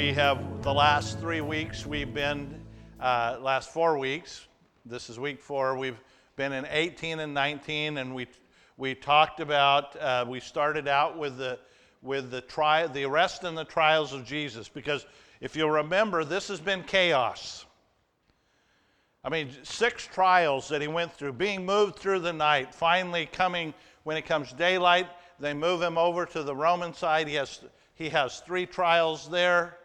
We have the last three weeks, we've been, uh, last four weeks, this is week four, we've been in 18 and 19, and we, we talked about, uh, we started out with the, with the, tri- the arrest and the trials of Jesus, because if you'll remember, this has been chaos. I mean, six trials that he went through, being moved through the night, finally coming when it comes daylight, they move him over to the Roman side. He has, he has three trials there.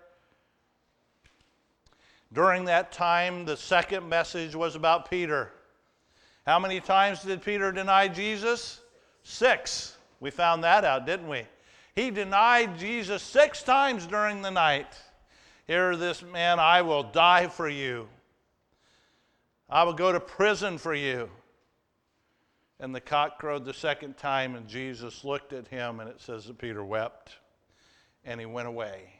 During that time, the second message was about Peter. How many times did Peter deny Jesus? Six. We found that out, didn't we? He denied Jesus six times during the night. Here, this man, I will die for you. I will go to prison for you. And the cock crowed the second time, and Jesus looked at him, and it says that Peter wept, and he went away.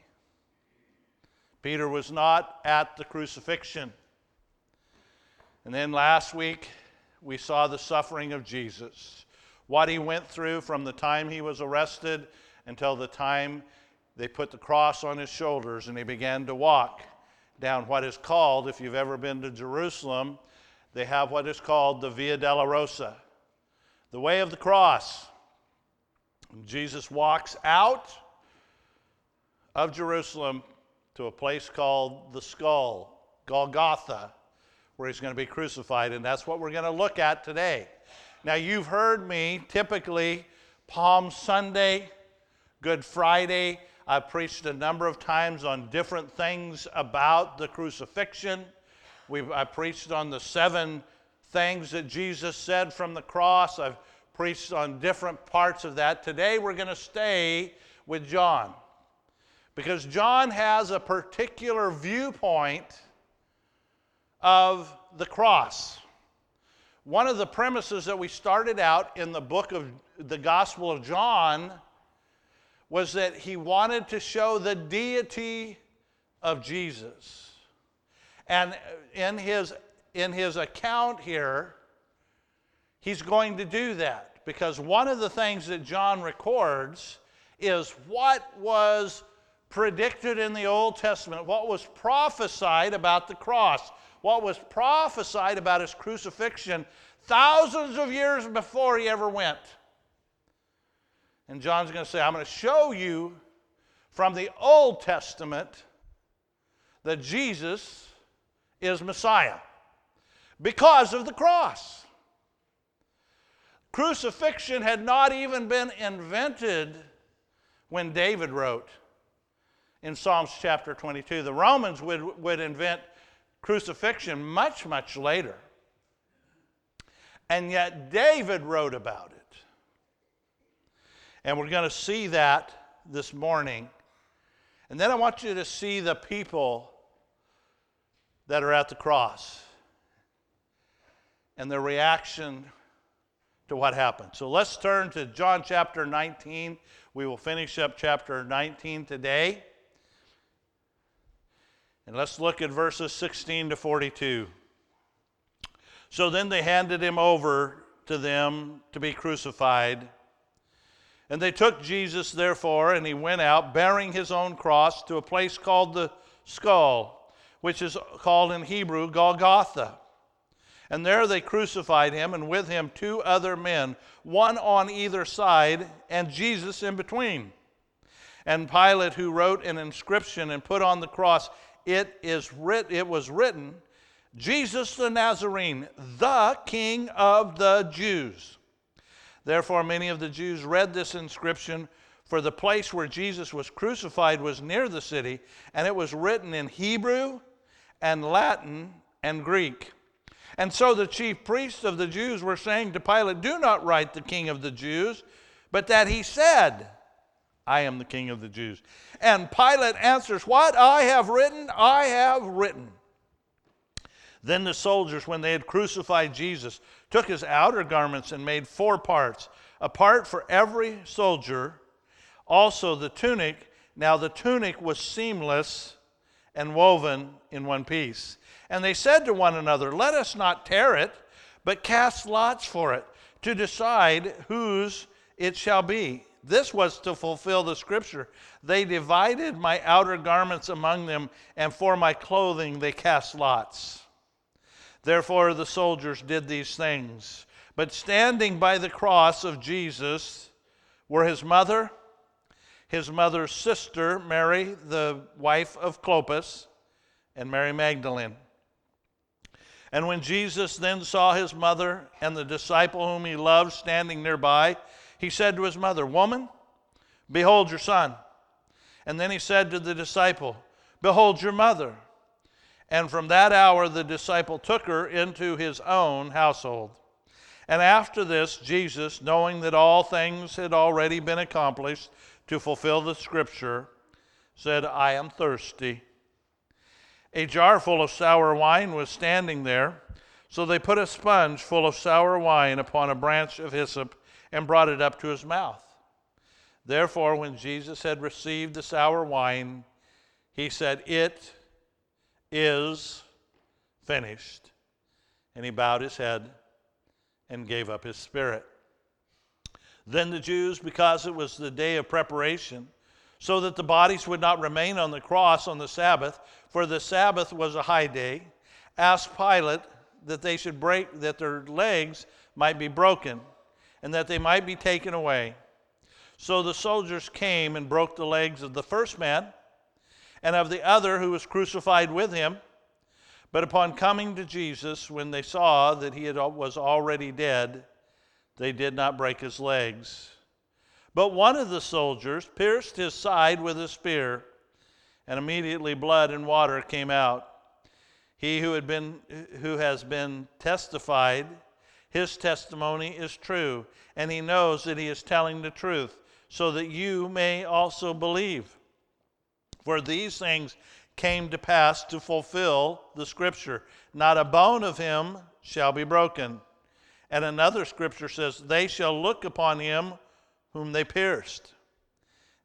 Peter was not at the crucifixion. And then last week, we saw the suffering of Jesus, what he went through from the time he was arrested until the time they put the cross on his shoulders and he began to walk down what is called, if you've ever been to Jerusalem, they have what is called the Via Dolorosa, the way of the cross. Jesus walks out of Jerusalem to a place called the skull, Golgotha, where he's going to be crucified, and that's what we're going to look at today. Now, you've heard me typically Palm Sunday, Good Friday. I've preached a number of times on different things about the crucifixion. We've, I preached on the seven things that Jesus said from the cross. I've preached on different parts of that. Today we're going to stay with John because John has a particular viewpoint of the cross. One of the premises that we started out in the book of the Gospel of John was that he wanted to show the deity of Jesus. And in his, in his account here, he's going to do that because one of the things that John records is what was predicted in the Old Testament, what was prophesied about the cross, what was prophesied about his crucifixion thousands of years before he ever went. And John's going to say, I'm going to show you from the Old Testament that Jesus is Messiah because of the cross. Crucifixion had not even been invented when David wrote in Psalms chapter 22. The Romans would, would invent crucifixion much, much later. And yet David wrote about it. And we're going to see that this morning. And then I want you to see the people that are at the cross and their reaction to what happened. So let's turn to John chapter 19. We will finish up chapter 19 today. And let's look at verses 16 to 42. So then they handed him over to them to be crucified. And they took Jesus, therefore, and he went out, bearing his own cross, to a place called the skull, which is called in Hebrew Golgotha. And there they crucified him, and with him two other men, one on either side, and Jesus in between. And Pilate, who wrote an inscription and put on the cross, it, is writ- it was written, Jesus the Nazarene, the King of the Jews. Therefore, many of the Jews read this inscription, for the place where Jesus was crucified was near the city, and it was written in Hebrew and Latin and Greek. And so the chief priests of the Jews were saying to Pilate, Do not write the king of the Jews, but that he said, I am the king of the Jews. And Pilate answers, What I have written, I have written. Then the soldiers, when they had crucified Jesus, took his outer garments and made four parts, a part for every soldier, also the tunic. Now the tunic was seamless and woven in one piece. And they said to one another, Let us not tear it, but cast lots for it, to decide whose it shall be. This was to fulfill the scripture. They divided my outer garments among them, and for my clothing they cast lots. Therefore the soldiers did these things. But standing by the cross of Jesus were his mother, his mother's sister, Mary, the wife of Clopas, and Mary Magdalene. And when Jesus then saw his mother and the disciple whom he loved standing nearby, he said to his mother, Woman, behold your son. And then he said to the disciple, Behold your mother. And from that hour the disciple took her into his own household. And after this, Jesus, knowing that all things had already been accomplished to fulfill the scripture, said, I am thirsty. A jar full of sour wine was standing there. So they put a sponge full of sour wine upon a branch of hyssop and brought it up to his mouth. Therefore, when Jesus had received the sour wine, he said, It is finished. And he bowed his head and gave up his spirit. Then the Jews, because it was the day of preparation, so that the bodies would not remain on the cross on the Sabbath, for the Sabbath was a high day, asked Pilate that they should break, that their legs might be broken, and that they might be taken away. So the soldiers came and broke the legs of the first man and of the other who was crucified with him. But upon coming to Jesus, when they saw that he had, was already dead, they did not break his legs. But one of the soldiers pierced his side with a spear, and immediately blood and water came out. He who, had been, who has been testified, his testimony is true, and he knows that he is telling the truth, so that you may also believe. For these things came to pass to fulfill the scripture not a bone of him shall be broken. And another scripture says, They shall look upon him whom they pierced.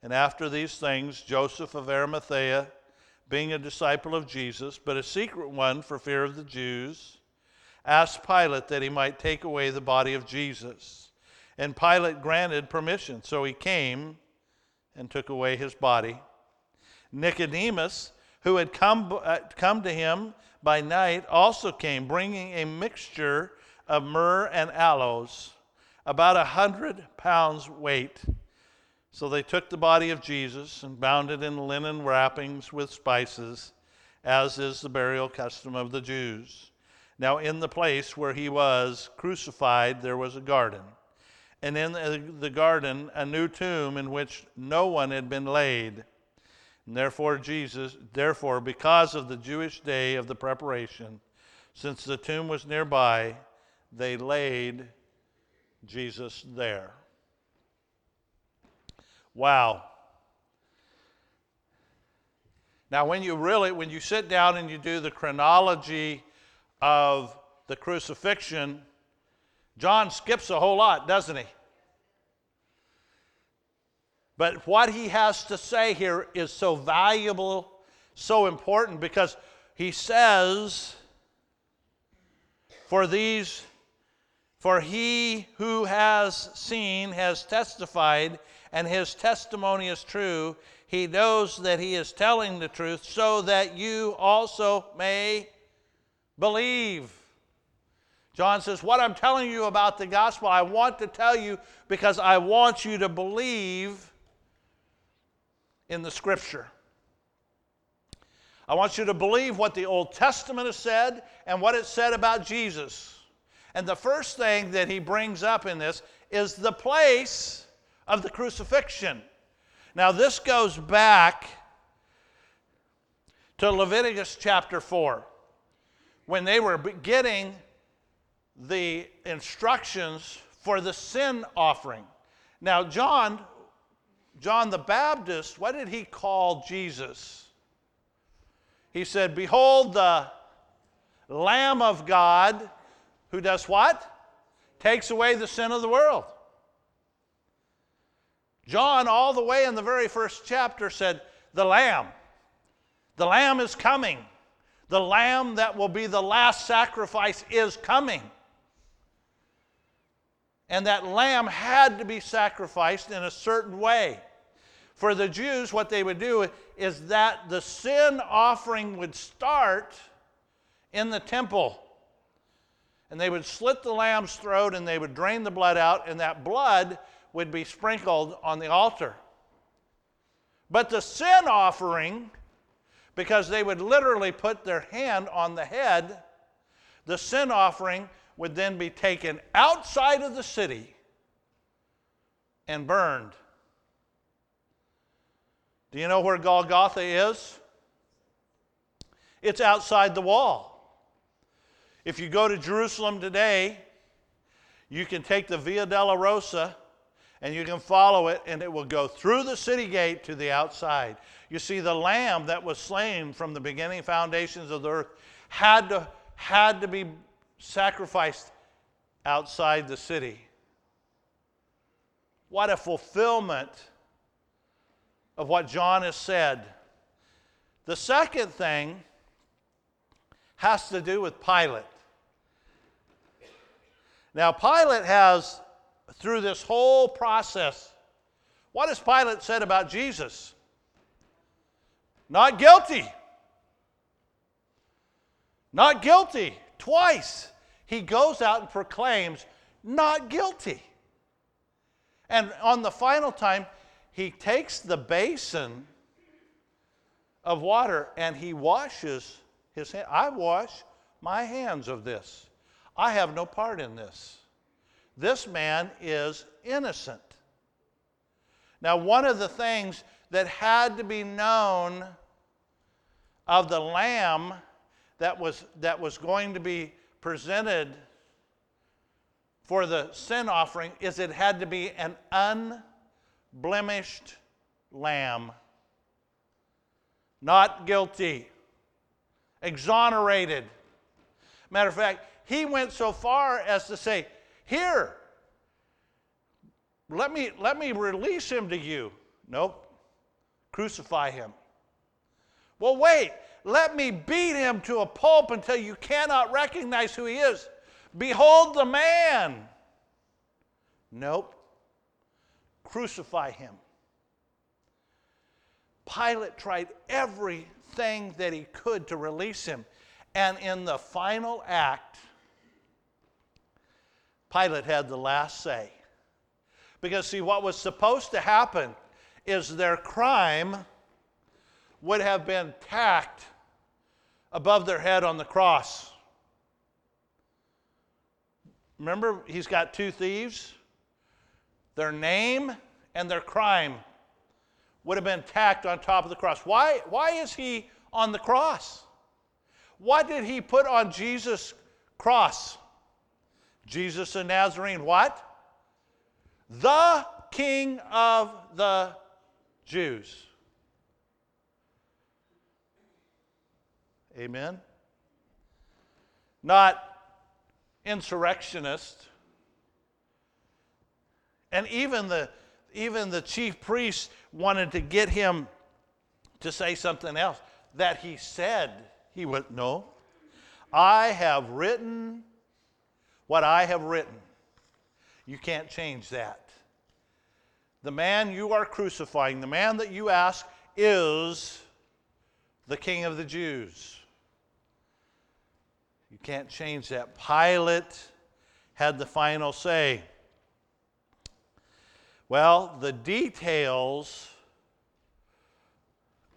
And after these things, Joseph of Arimathea, being a disciple of Jesus, but a secret one for fear of the Jews, asked Pilate that he might take away the body of Jesus. And Pilate granted permission, so he came and took away his body. Nicodemus, who had come, uh, come to him by night, also came, bringing a mixture of myrrh and aloes about a hundred pounds weight. So they took the body of Jesus and bound it in linen wrappings with spices, as is the burial custom of the Jews. Now, in the place where he was crucified, there was a garden. And in the garden, a new tomb in which no one had been laid. And therefore, Jesus, therefore, because of the Jewish day of the preparation, since the tomb was nearby, they laid Jesus there. Wow. Now, when you really, when you sit down and you do the chronology of the crucifixion, John skips a whole lot, doesn't he? But what he has to say here is so valuable, so important, because he says, For these for he who has seen has testified, and his testimony is true. He knows that he is telling the truth, so that you also may believe. John says, What I'm telling you about the gospel, I want to tell you because I want you to believe in the scripture. I want you to believe what the Old Testament has said and what it said about Jesus. And the first thing that he brings up in this is the place of the crucifixion. Now, this goes back to Leviticus chapter 4 when they were getting the instructions for the sin offering. Now, John, John the Baptist, what did he call Jesus? He said, Behold the Lamb of God who does what? Takes away the sin of the world. John, all the way in the very first chapter, said, The Lamb. The Lamb is coming. The Lamb that will be the last sacrifice is coming. And that lamb had to be sacrificed in a certain way. For the Jews, what they would do is that the sin offering would start in the temple. And they would slit the lamb's throat and they would drain the blood out, and that blood would be sprinkled on the altar. But the sin offering, because they would literally put their hand on the head, the sin offering would then be taken outside of the city and burned. Do you know where Golgotha is? It's outside the wall. If you go to Jerusalem today, you can take the Via Dolorosa and you can follow it, and it will go through the city gate to the outside. You see, the lamb that was slain from the beginning foundations of the earth had to, had to be sacrificed outside the city. What a fulfillment of what John has said. The second thing has to do with Pilate. Now, Pilate has, through this whole process, what has Pilate said about Jesus? Not guilty. Not guilty. Twice he goes out and proclaims, not guilty. And on the final time, he takes the basin of water and he washes his hand. I wash my hands of this. I have no part in this. This man is innocent. Now, one of the things that had to be known of the lamb that was, that was going to be presented for the sin offering is it had to be an unblemished lamb. Not guilty, exonerated. Matter of fact, he went so far as to say, Here, let me, let me release him to you. Nope, crucify him. Well, wait, let me beat him to a pulp until you cannot recognize who he is. Behold the man. Nope, crucify him. Pilate tried everything that he could to release him. And in the final act, Pilate had the last say. Because, see, what was supposed to happen is their crime would have been tacked above their head on the cross. Remember, he's got two thieves. Their name and their crime would have been tacked on top of the cross. Why, why is he on the cross? What did he put on Jesus' cross? Jesus the Nazarene, what? The King of the Jews. Amen? Not insurrectionist. And even the, even the chief priests wanted to get him to say something else that he said he would. No. I have written what I have written. You can't change that. The man you are crucifying, the man that you ask, is the King of the Jews. You can't change that. Pilate had the final say. Well, the details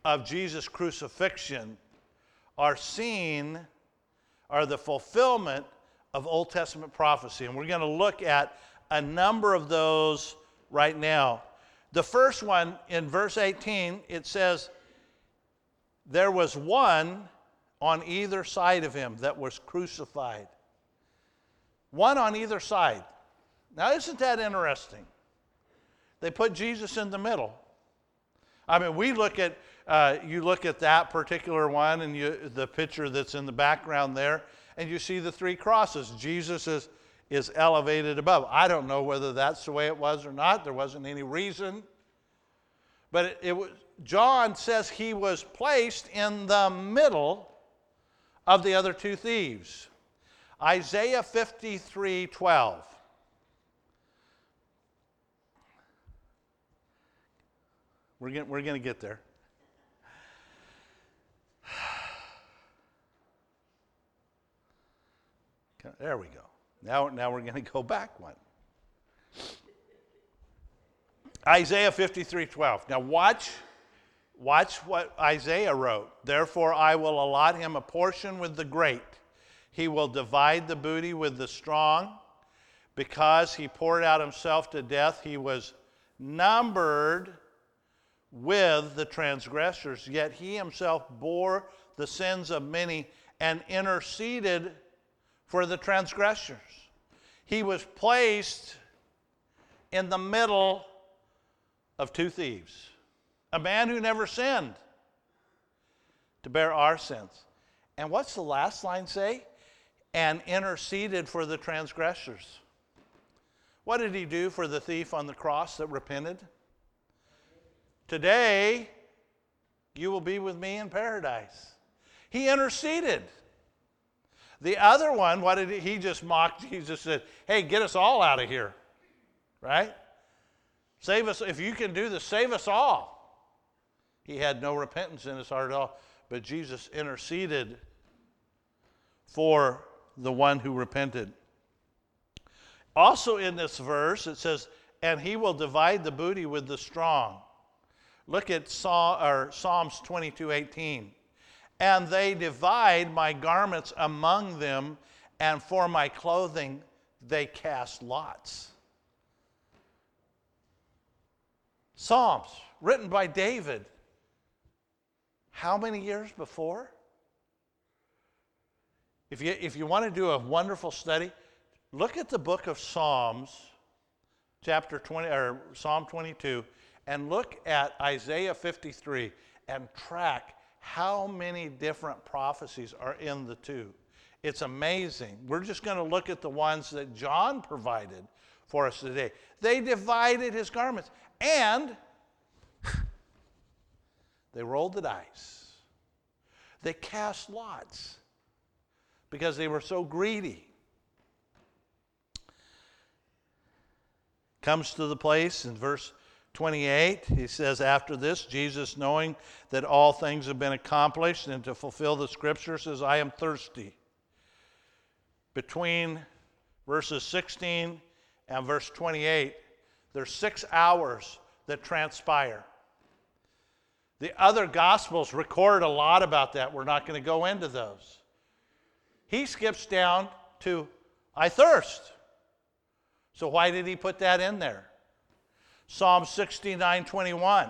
of Jesus' crucifixion are seen, are the fulfillment of Old Testament prophecy. And we're going to look at a number of those right now. The first one in verse 18, it says, There was one on either side of him that was crucified. One on either side. Now, isn't that interesting? They put Jesus in the middle. I mean, we look at, uh, you look at that particular one and you, the picture that's in the background there, and you see the three crosses. Jesus is, is elevated above. I don't know whether that's the way it was or not. There wasn't any reason. But it, it was, John says he was placed in the middle of the other two thieves. Isaiah 53 12. We're going we're to get there. There we go. Now, now we're going to go back one. Isaiah 53 12. Now, watch watch what Isaiah wrote. Therefore, I will allot him a portion with the great, he will divide the booty with the strong. Because he poured out himself to death, he was numbered with the transgressors, yet he himself bore the sins of many and interceded for the transgressors. He was placed in the middle of two thieves, a man who never sinned, to bear our sins. And what's the last line say? And interceded for the transgressors. What did he do for the thief on the cross that repented? Today, you will be with me in paradise. He interceded. The other one, what did he, he just mocked Jesus said, "Hey, get us all out of here." Right? Save us if you can do this, save us all. He had no repentance in his heart at all, but Jesus interceded for the one who repented. Also in this verse it says, "And he will divide the booty with the strong." Look at Psalms 22 18. And they divide my garments among them, and for my clothing they cast lots. Psalms written by David. How many years before? If you, if you want to do a wonderful study, look at the book of Psalms, chapter 20, or Psalm 22, and look at Isaiah 53 and track how many different prophecies are in the two. It's amazing. We're just going to look at the ones that John provided for us today. They divided his garments and they rolled the dice. They cast lots because they were so greedy. Comes to the place in verse 28, he says, After this, Jesus, knowing that all things have been accomplished and to fulfill the scripture, says, I am thirsty. Between verses 16 and verse 28, there's six hours that transpire. The other gospels record a lot about that. We're not going to go into those. He skips down to, I thirst. So, why did he put that in there? Psalm 69 21.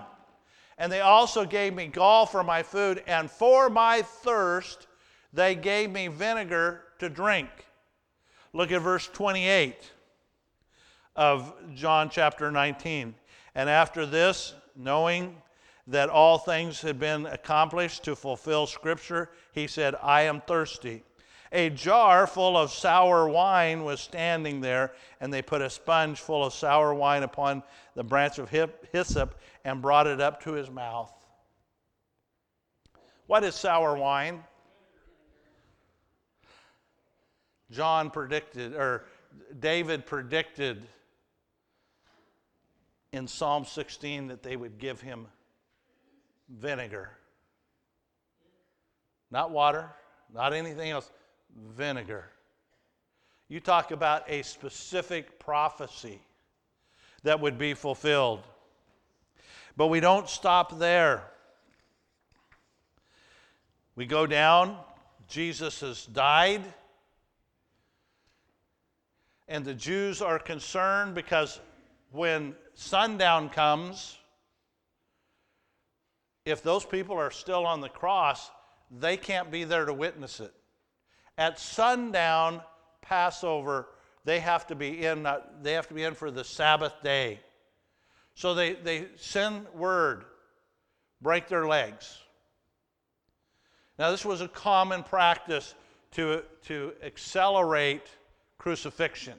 And they also gave me gall for my food, and for my thirst they gave me vinegar to drink. Look at verse 28 of John chapter 19. And after this, knowing that all things had been accomplished to fulfill Scripture, he said, I am thirsty. A jar full of sour wine was standing there, and they put a sponge full of sour wine upon the branch of hyssop and brought it up to his mouth. What is sour wine? John predicted, or David predicted in Psalm 16 that they would give him vinegar. Not water, not anything else vinegar. You talk about a specific prophecy that would be fulfilled. But we don't stop there. We go down, Jesus has died, and the Jews are concerned because when sundown comes, if those people are still on the cross, they can't be there to witness it. At sundown, Passover, they have to be in, uh, they have to be in for the Sabbath day. So they, they send word, break their legs. Now, this was a common practice to, to accelerate crucifixion.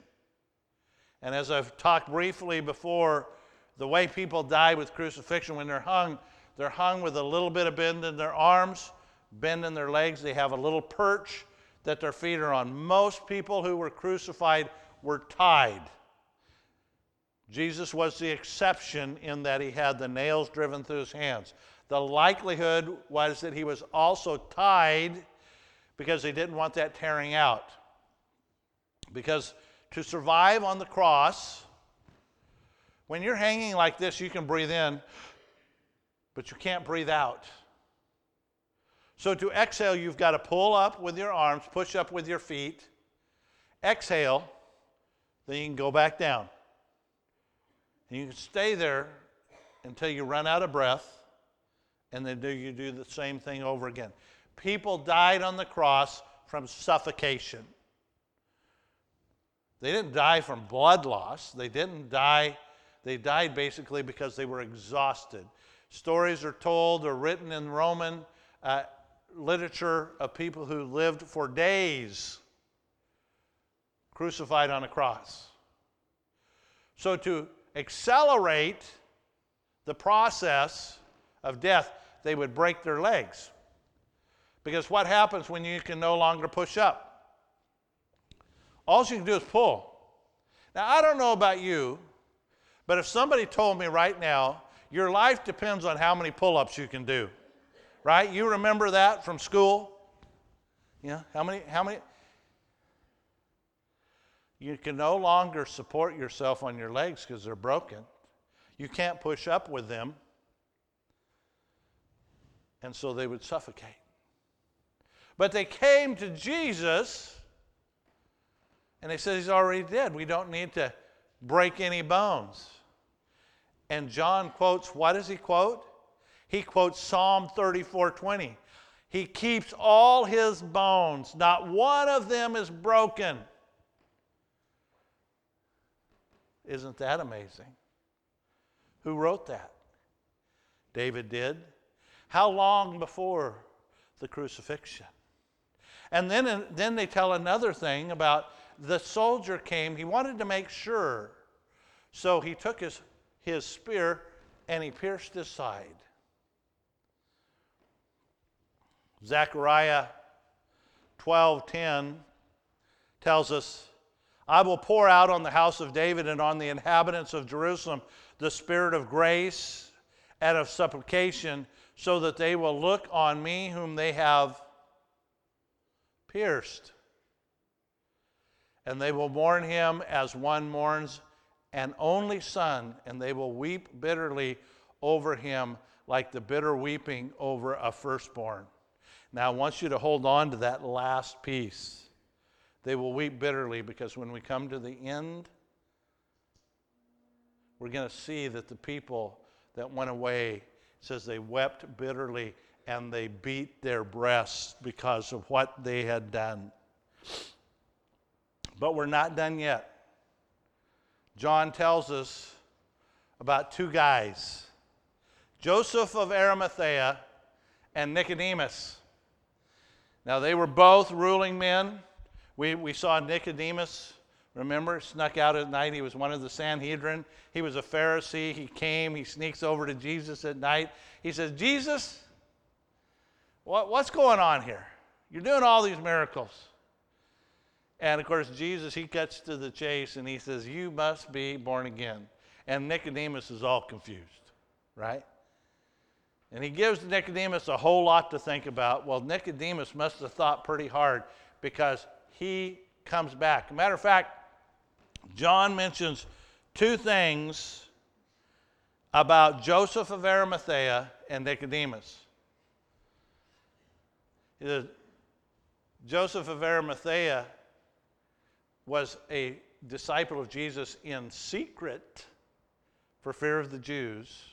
And as I've talked briefly before, the way people die with crucifixion when they're hung, they're hung with a little bit of bend in their arms, bend in their legs. They have a little perch that their feet are on. Most people who were crucified were tied Jesus was the exception in that he had the nails driven through his hands. The likelihood was that he was also tied because they didn't want that tearing out. Because to survive on the cross, when you're hanging like this, you can breathe in, but you can't breathe out. So to exhale, you've got to pull up with your arms, push up with your feet, exhale, then you can go back down. And you can stay there until you run out of breath, and then do you do the same thing over again. People died on the cross from suffocation. They didn't die from blood loss. They didn't die, they died basically because they were exhausted. Stories are told or written in Roman uh, literature of people who lived for days crucified on a cross. So, to accelerate the process of death, they would break their legs. Because what happens when you can no longer push up? All you can do is pull. Now, I don't know about you, but if somebody told me right now, your life depends on how many pull ups you can do, right? You remember that from school? Yeah, how many, how many? You can no longer support yourself on your legs because they're broken. You can't push up with them. And so they would suffocate. But they came to Jesus and they said, He's already dead. We don't need to break any bones. And John quotes, what does he quote? He quotes Psalm 34 20. He keeps all his bones, not one of them is broken. Isn't that amazing? Who wrote that? David did. How long before the crucifixion? And then, then they tell another thing about the soldier came, he wanted to make sure. So he took his, his spear and he pierced his side. Zechariah 12:10 tells us, "I will pour out on the house of David and on the inhabitants of Jerusalem the spirit of grace and of supplication, so that they will look on me whom they have pierced. And they will mourn him as one mourns an only son, and they will weep bitterly over him like the bitter weeping over a firstborn. Now, I want you to hold on to that last piece. They will weep bitterly because when we come to the end, we're going to see that the people that went away says they wept bitterly and they beat their breasts because of what they had done. But we're not done yet. John tells us about two guys Joseph of Arimathea and Nicodemus. Now, they were both ruling men. We, we saw Nicodemus, remember, snuck out at night. He was one of the Sanhedrin. He was a Pharisee. He came, he sneaks over to Jesus at night. He says, Jesus, what, what's going on here? You're doing all these miracles. And of course, Jesus, he cuts to the chase and he says, You must be born again. And Nicodemus is all confused, right? And he gives Nicodemus a whole lot to think about. Well, Nicodemus must have thought pretty hard because he comes back. Matter of fact, John mentions two things about Joseph of Arimathea and Nicodemus. He says, Joseph of Arimathea was a disciple of Jesus in secret for fear of the Jews.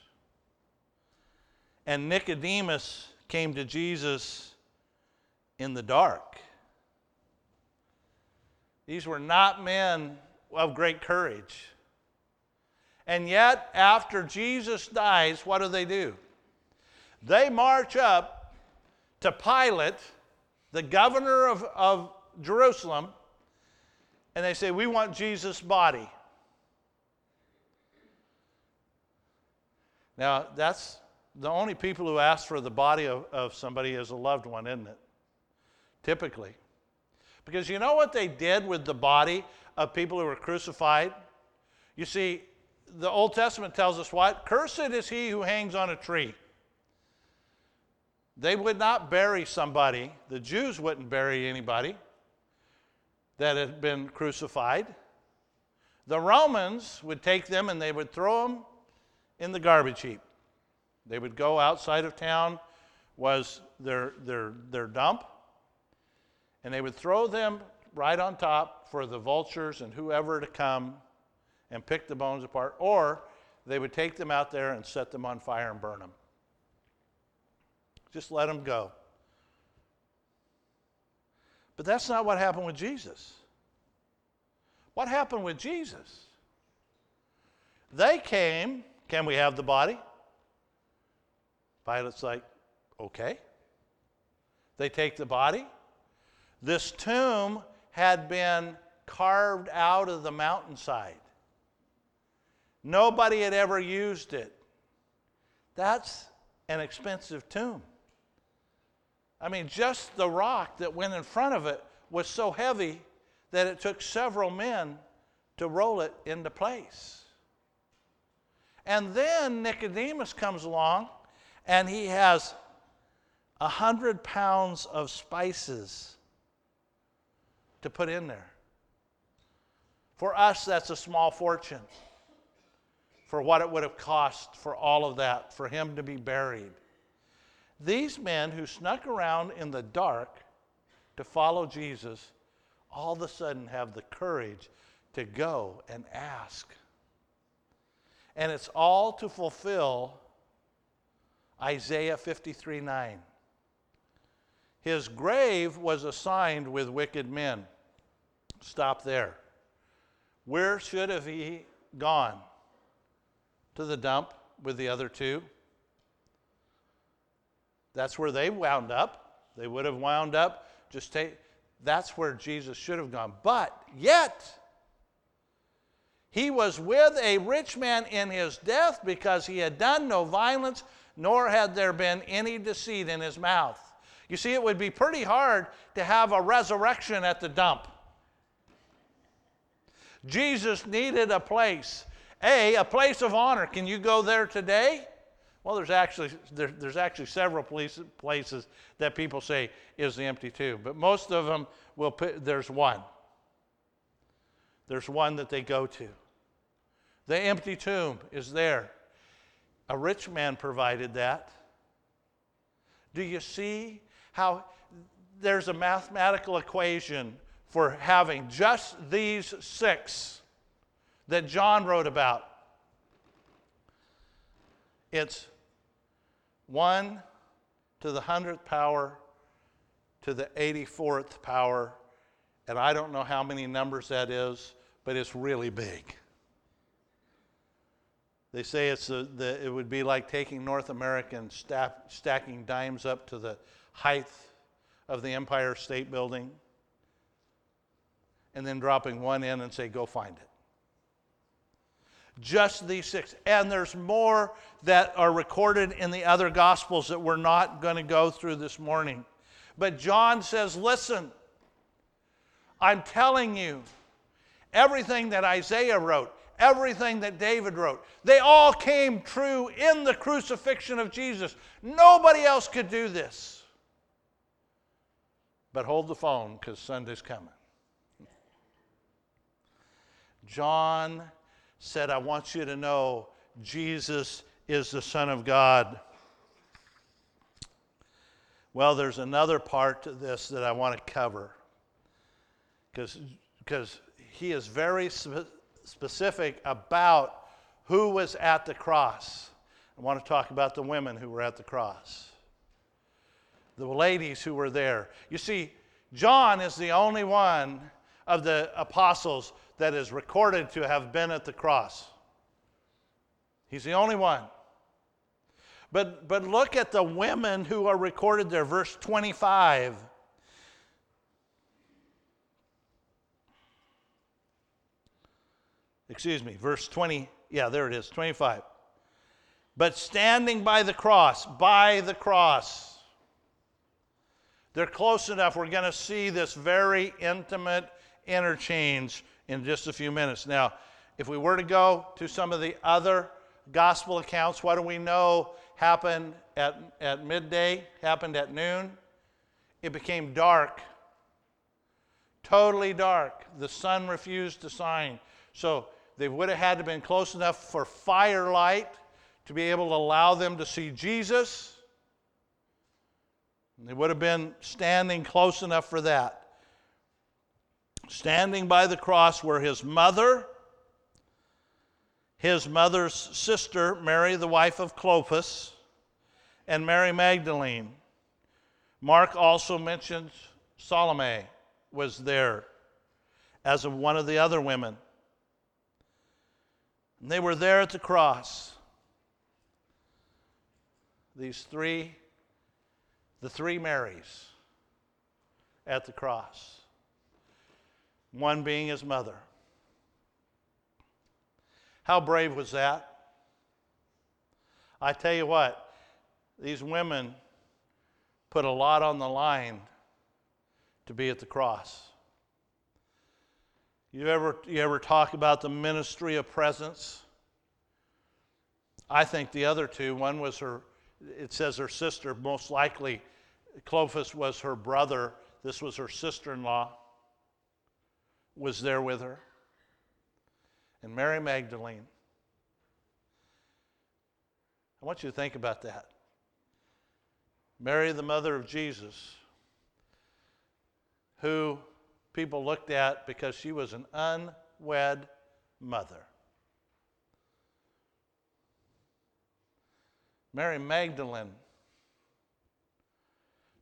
And Nicodemus came to Jesus in the dark. These were not men of great courage. And yet, after Jesus dies, what do they do? They march up to Pilate, the governor of, of Jerusalem, and they say, We want Jesus' body. Now, that's the only people who ask for the body of, of somebody is a loved one, isn't it? Typically. Because you know what they did with the body of people who were crucified? You see, the Old Testament tells us what? Cursed is he who hangs on a tree. They would not bury somebody, the Jews wouldn't bury anybody that had been crucified. The Romans would take them and they would throw them in the garbage heap. They would go outside of town, was their, their, their dump, and they would throw them right on top for the vultures and whoever to come and pick the bones apart, or they would take them out there and set them on fire and burn them. Just let them go. But that's not what happened with Jesus. What happened with Jesus? They came, can we have the body? Pilate's like, okay. They take the body. This tomb had been carved out of the mountainside. Nobody had ever used it. That's an expensive tomb. I mean, just the rock that went in front of it was so heavy that it took several men to roll it into place. And then Nicodemus comes along and he has a hundred pounds of spices to put in there. For us, that's a small fortune for what it would have cost for all of that, for him to be buried. These men who snuck around in the dark to follow Jesus all of a sudden have the courage to go and ask. And it's all to fulfill Isaiah 53 9. His grave was assigned with wicked men. Stop there. Where should have he gone? to the dump with the other two. That's where they wound up. They would have wound up just take that's where Jesus should have gone. But yet he was with a rich man in his death because he had done no violence, nor had there been any deceit in his mouth. You see, it would be pretty hard to have a resurrection at the dump. Jesus needed a place a, a place of honor. Can you go there today? Well, there's actually, there, there's actually several places, places that people say is the empty tomb, but most of them will put, there's one. There's one that they go to. The empty tomb is there. A rich man provided that. Do you see how there's a mathematical equation for having just these six? that John wrote about. It's 1 to the 100th power to the 84th power, and I don't know how many numbers that is, but it's really big. They say it's a, the, it would be like taking North America and staff, stacking dimes up to the height of the Empire State Building and then dropping one in and say, go find it. Just these six. And there's more that are recorded in the other Gospels that we're not going to go through this morning. But John says, listen, I'm telling you, everything that Isaiah wrote, everything that David wrote, they all came true in the crucifixion of Jesus. Nobody else could do this. But hold the phone because Sunday's coming. John said, I want you to know Jesus is the Son of God. Well, there's another part to this that I want to cover because he is very spe- specific about who was at the cross. I want to talk about the women who were at the cross, the ladies who were there. You see, John is the only one of the apostles that is recorded to have been at the cross. He's the only one. But, but look at the women who are recorded there, verse 25. Excuse me, verse 20. Yeah, there it is, 25. But standing by the cross, by the cross. They're close enough. We're going to see this very intimate interchange in just a few minutes. Now, if we were to go to some of the other gospel accounts, what do we know happened at, at midday, happened at noon? It became dark, totally dark. The sun refused to shine. So they would have had to been close enough for firelight to be able to allow them to see Jesus. They would have been standing close enough for that. Standing by the cross were his mother, his mother's sister, Mary, the wife of Clopas, and Mary Magdalene. Mark also mentions Salome was there as of one of the other women. And they were there at the cross. These three, the three Marys at the cross, one being his mother. How brave was that? I tell you what, these women put a lot on the line to be at the cross. You ever, you ever talk about the ministry of presence? I think the other two, one was her, it says her sister, most likely Clopas was her brother, this was her sister in law, was there with her and Mary Magdalene. I want you to think about that. Mary, the mother of Jesus, who people looked at because she was an unwed mother. Mary Magdalene,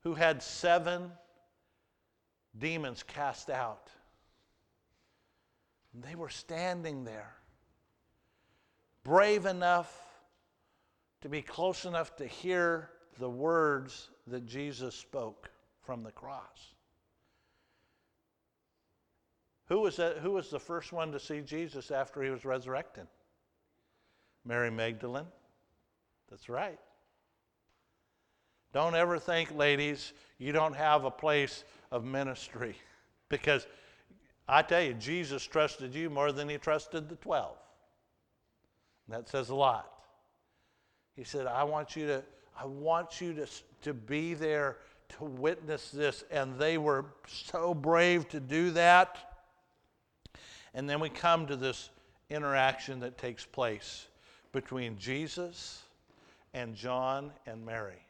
who had seven demons cast out. And they were standing there, brave enough to be close enough to hear the words that Jesus spoke from the cross. Who was, that, who was the first one to see Jesus after he was resurrected? Mary Magdalene. That's right. Don't ever think, ladies, you don't have a place of ministry because I tell you, Jesus trusted you more than he trusted the 12. that says a lot. He said, I want you to, I want you to, to be there to witness this. And they were so brave to do that. And then we come to this interaction that takes place between Jesus and John and Mary.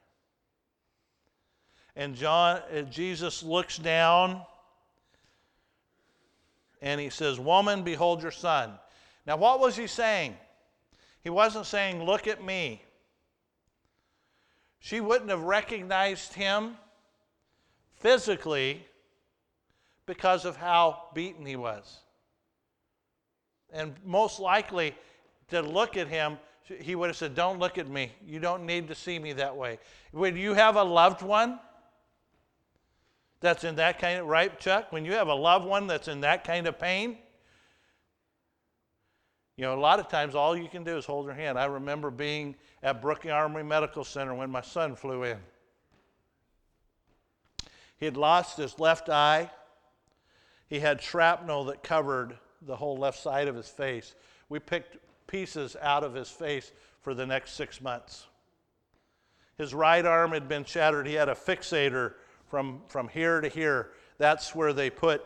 And John, uh, Jesus looks down and he says, Woman, behold your son. Now, what was he saying? He wasn't saying, Look at me. She wouldn't have recognized him physically because of how beaten he was. And most likely, to look at him, he would have said, Don't look at me. You don't need to see me that way. When you have a loved one, that's in that kind of, right, Chuck? When you have a loved one that's in that kind of pain, you know, a lot of times all you can do is hold their hand. I remember being at Brooke Army Medical Center when my son flew in. He had lost his left eye. He had shrapnel that covered the whole left side of his face. We picked pieces out of his face for the next six months. His right arm had been shattered. He had a fixator from, from here to here. That's where they put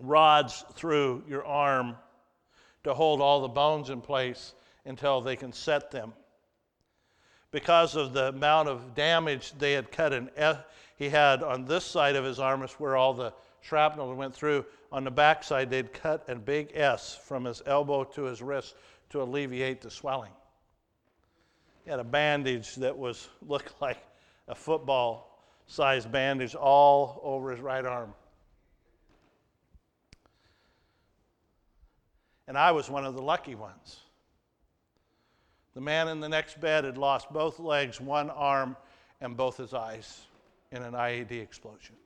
rods through your arm to hold all the bones in place until they can set them. Because of the amount of damage they had cut an F, eh, he had on this side of his arm is where all the shrapnel went through. On the back side, they'd cut a big S from his elbow to his wrist to alleviate the swelling. He had a bandage that was looked like a football size bandage all over his right arm. And I was one of the lucky ones. The man in the next bed had lost both legs, one arm, and both his eyes in an IED explosion.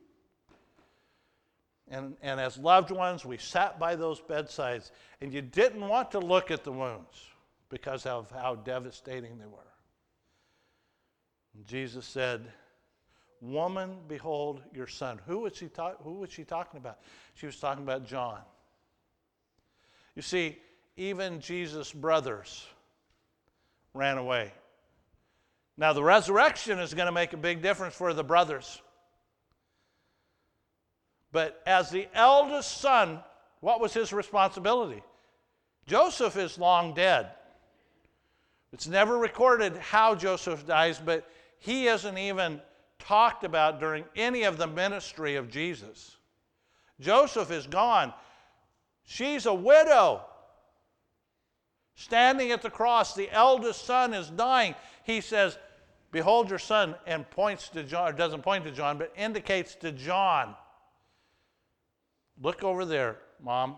And, and as loved ones, we sat by those bedsides, and you didn't want to look at the wounds because of how devastating they were. And Jesus said, Woman, behold your son. Who was, she ta- who was she talking about? She was talking about John. You see, even Jesus' brothers ran away. Now, the resurrection is going to make a big difference for the brothers. But as the eldest son, what was his responsibility? Joseph is long dead. It's never recorded how Joseph dies, but he isn't even talked about during any of the ministry of Jesus. Joseph is gone. She's a widow. Standing at the cross, the eldest son is dying. He says, Behold your son, and points to John, or doesn't point to John, but indicates to John. Look over there, mom.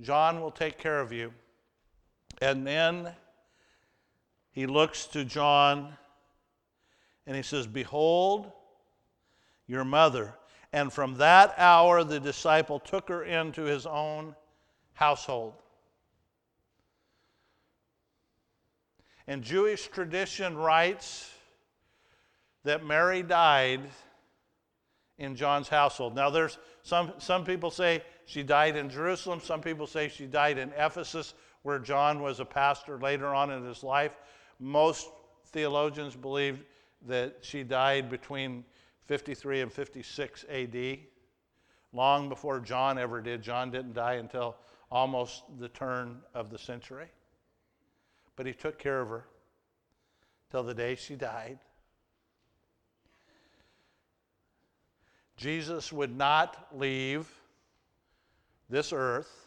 John will take care of you. And then he looks to John and he says, Behold your mother. And from that hour, the disciple took her into his own household. And Jewish tradition writes that Mary died in John's household. Now, there's some, some people say she died in Jerusalem, some people say she died in Ephesus, where John was a pastor later on in his life. Most theologians believe that she died between 53 and 56 AD, long before John ever did. John didn't die until almost the turn of the century. But he took care of her till the day she died. Jesus would not leave this earth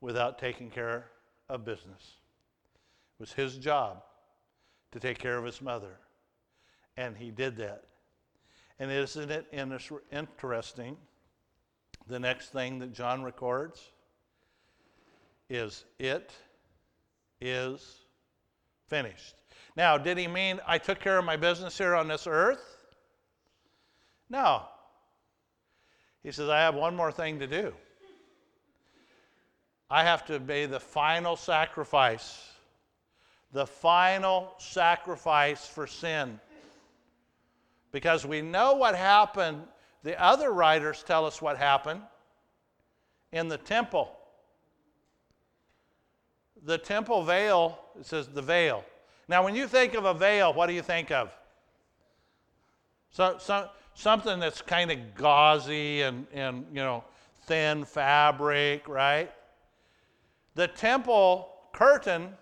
without taking care of business. It was his job to take care of his mother, and he did that. And isn't it interesting? The next thing that John records is it is finished. Now, did he mean I took care of my business here on this earth? No. He says, I have one more thing to do. I have to be the final sacrifice, the final sacrifice for sin. Because we know what happened. The other writers tell us what happened in the temple. The temple veil, it says the veil. Now, when you think of a veil, what do you think of? So, so, something that's kind of gauzy and, and, you know, thin fabric, right? The temple curtain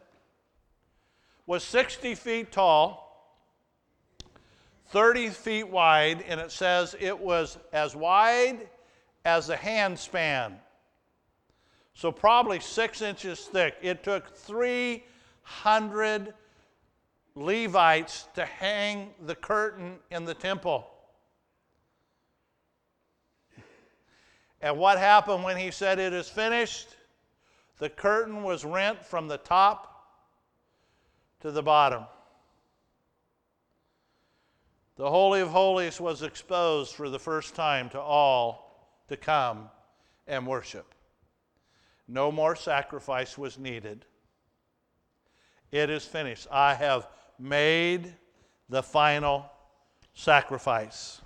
was 60 feet tall, 30 feet wide, and it says it was as wide as a hand span. So, probably six inches thick. It took 300 Levites to hang the curtain in the temple. And what happened when he said, It is finished? The curtain was rent from the top to the bottom. The Holy of Holies was exposed for the first time to all to come and worship. No more sacrifice was needed. It is finished. I have made the final sacrifice.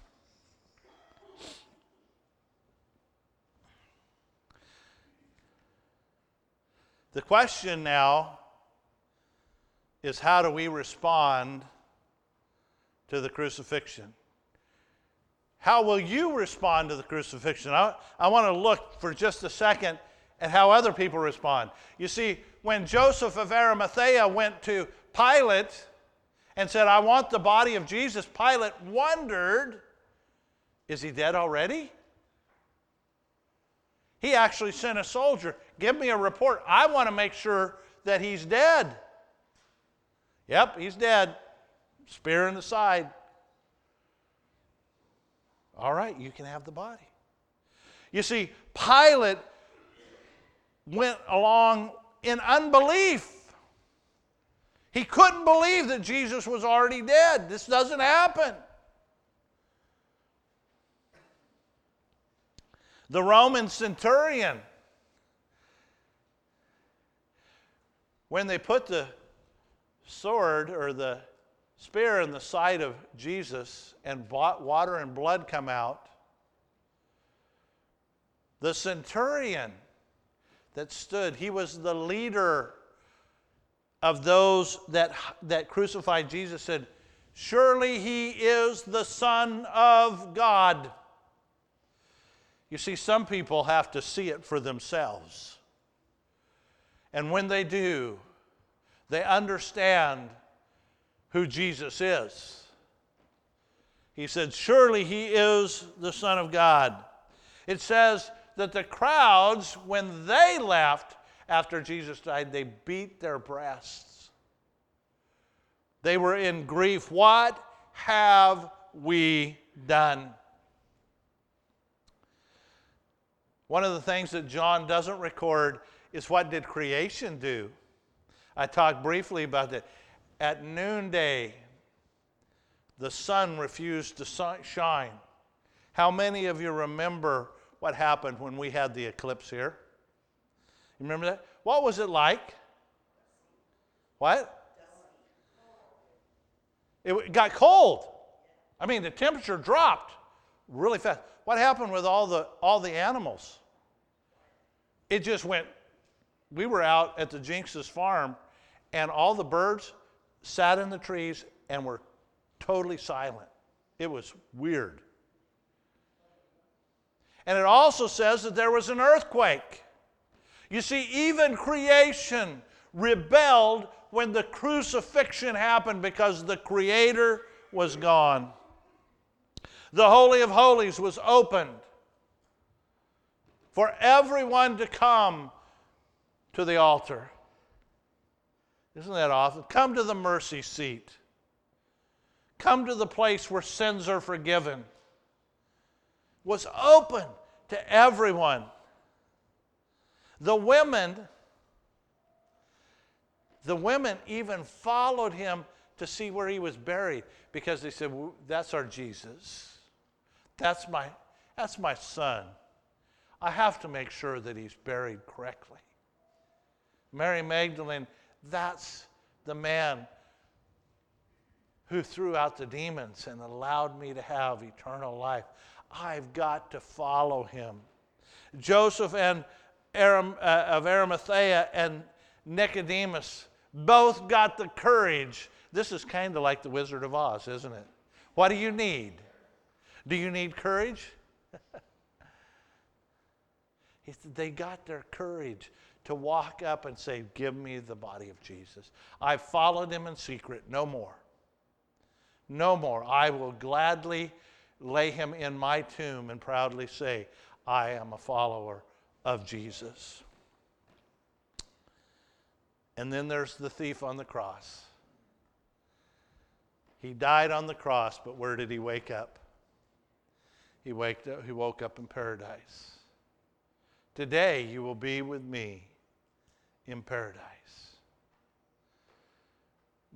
The question now is how do we respond to the crucifixion? How will you respond to the crucifixion? I, I want to look for just a second at how other people respond. You see, when Joseph of Arimathea went to Pilate and said, I want the body of Jesus, Pilate wondered, is he dead already? He actually sent a soldier, give me a report. I want to make sure that he's dead. Yep, he's dead. Spear in the side. All right, you can have the body. You see, Pilate went along in unbelief. He couldn't believe that Jesus was already dead. This doesn't happen. The Roman centurion, when they put the sword or the spear in the side of Jesus and water and blood come out, the centurion that stood. He was the leader of those that, that crucified Jesus, said, Surely he is the Son of God. You see, some people have to see it for themselves. And when they do, they understand who Jesus is. He said, Surely he is the Son of God. It says that the crowds, when they left after Jesus died, they beat their breasts. They were in grief. What have we done? One of the things that John doesn't record is what did creation do? I talked briefly about that. At noonday, the sun refused to shine. How many of you remember what happened when we had the eclipse here? You remember that? What was it like? What? It got cold. I mean, the temperature dropped really fast. What happened with all the all the animals? It just went. We were out at the Jinx's farm, and all the birds sat in the trees and were totally silent. It was weird. And it also says that there was an earthquake. You see, even creation rebelled when the crucifixion happened because the Creator was gone. The Holy of Holies was opened for everyone to come to the altar. Isn't that awesome? Come to the mercy seat. Come to the place where sins are forgiven. Was open to everyone. The women, the women even followed him to see where he was buried because they said, That's our Jesus. That's my, that's my son. I have to make sure that he's buried correctly. Mary Magdalene, that's the man who threw out the demons and allowed me to have eternal life. I've got to follow him. Joseph and Aram, uh, of Arimathea and Nicodemus both got the courage. This is kind of like the Wizard of Oz, isn't it? What do you need? Do you need courage? they got their courage to walk up and say, Give me the body of Jesus. I followed him in secret, no more. No more. I will gladly lay him in my tomb and proudly say, I am a follower of Jesus. And then there's the thief on the cross. He died on the cross, but where did he wake up? He, waked up, he woke up in paradise. Today you will be with me in paradise.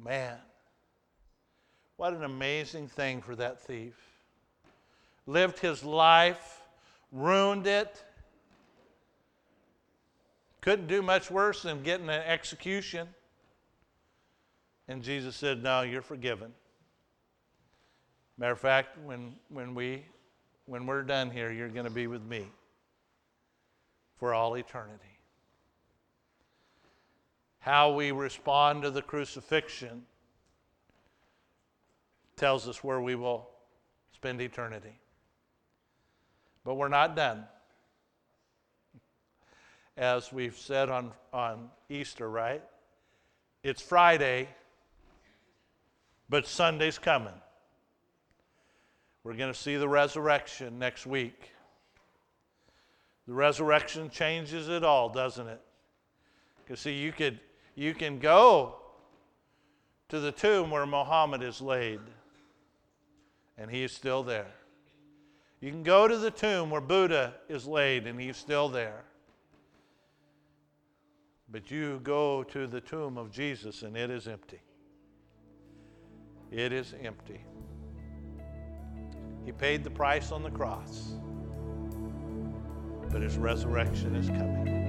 Man, what an amazing thing for that thief. Lived his life, ruined it, couldn't do much worse than getting an execution. And Jesus said, No, you're forgiven. Matter of fact, when, when, we, when we're done here, you're going to be with me for all eternity. How we respond to the crucifixion tells us where we will spend eternity. But we're not done as we've said on, on Easter, right? It's Friday, but Sunday's coming. We're going to see the resurrection next week. The resurrection changes it all, doesn't it? Because, see, you, could, you can go to the tomb where Muhammad is laid, and he is still there. You can go to the tomb where Buddha is laid, and he's still there. But you go to the tomb of Jesus and it is empty. It is empty. He paid the price on the cross, but his resurrection is coming.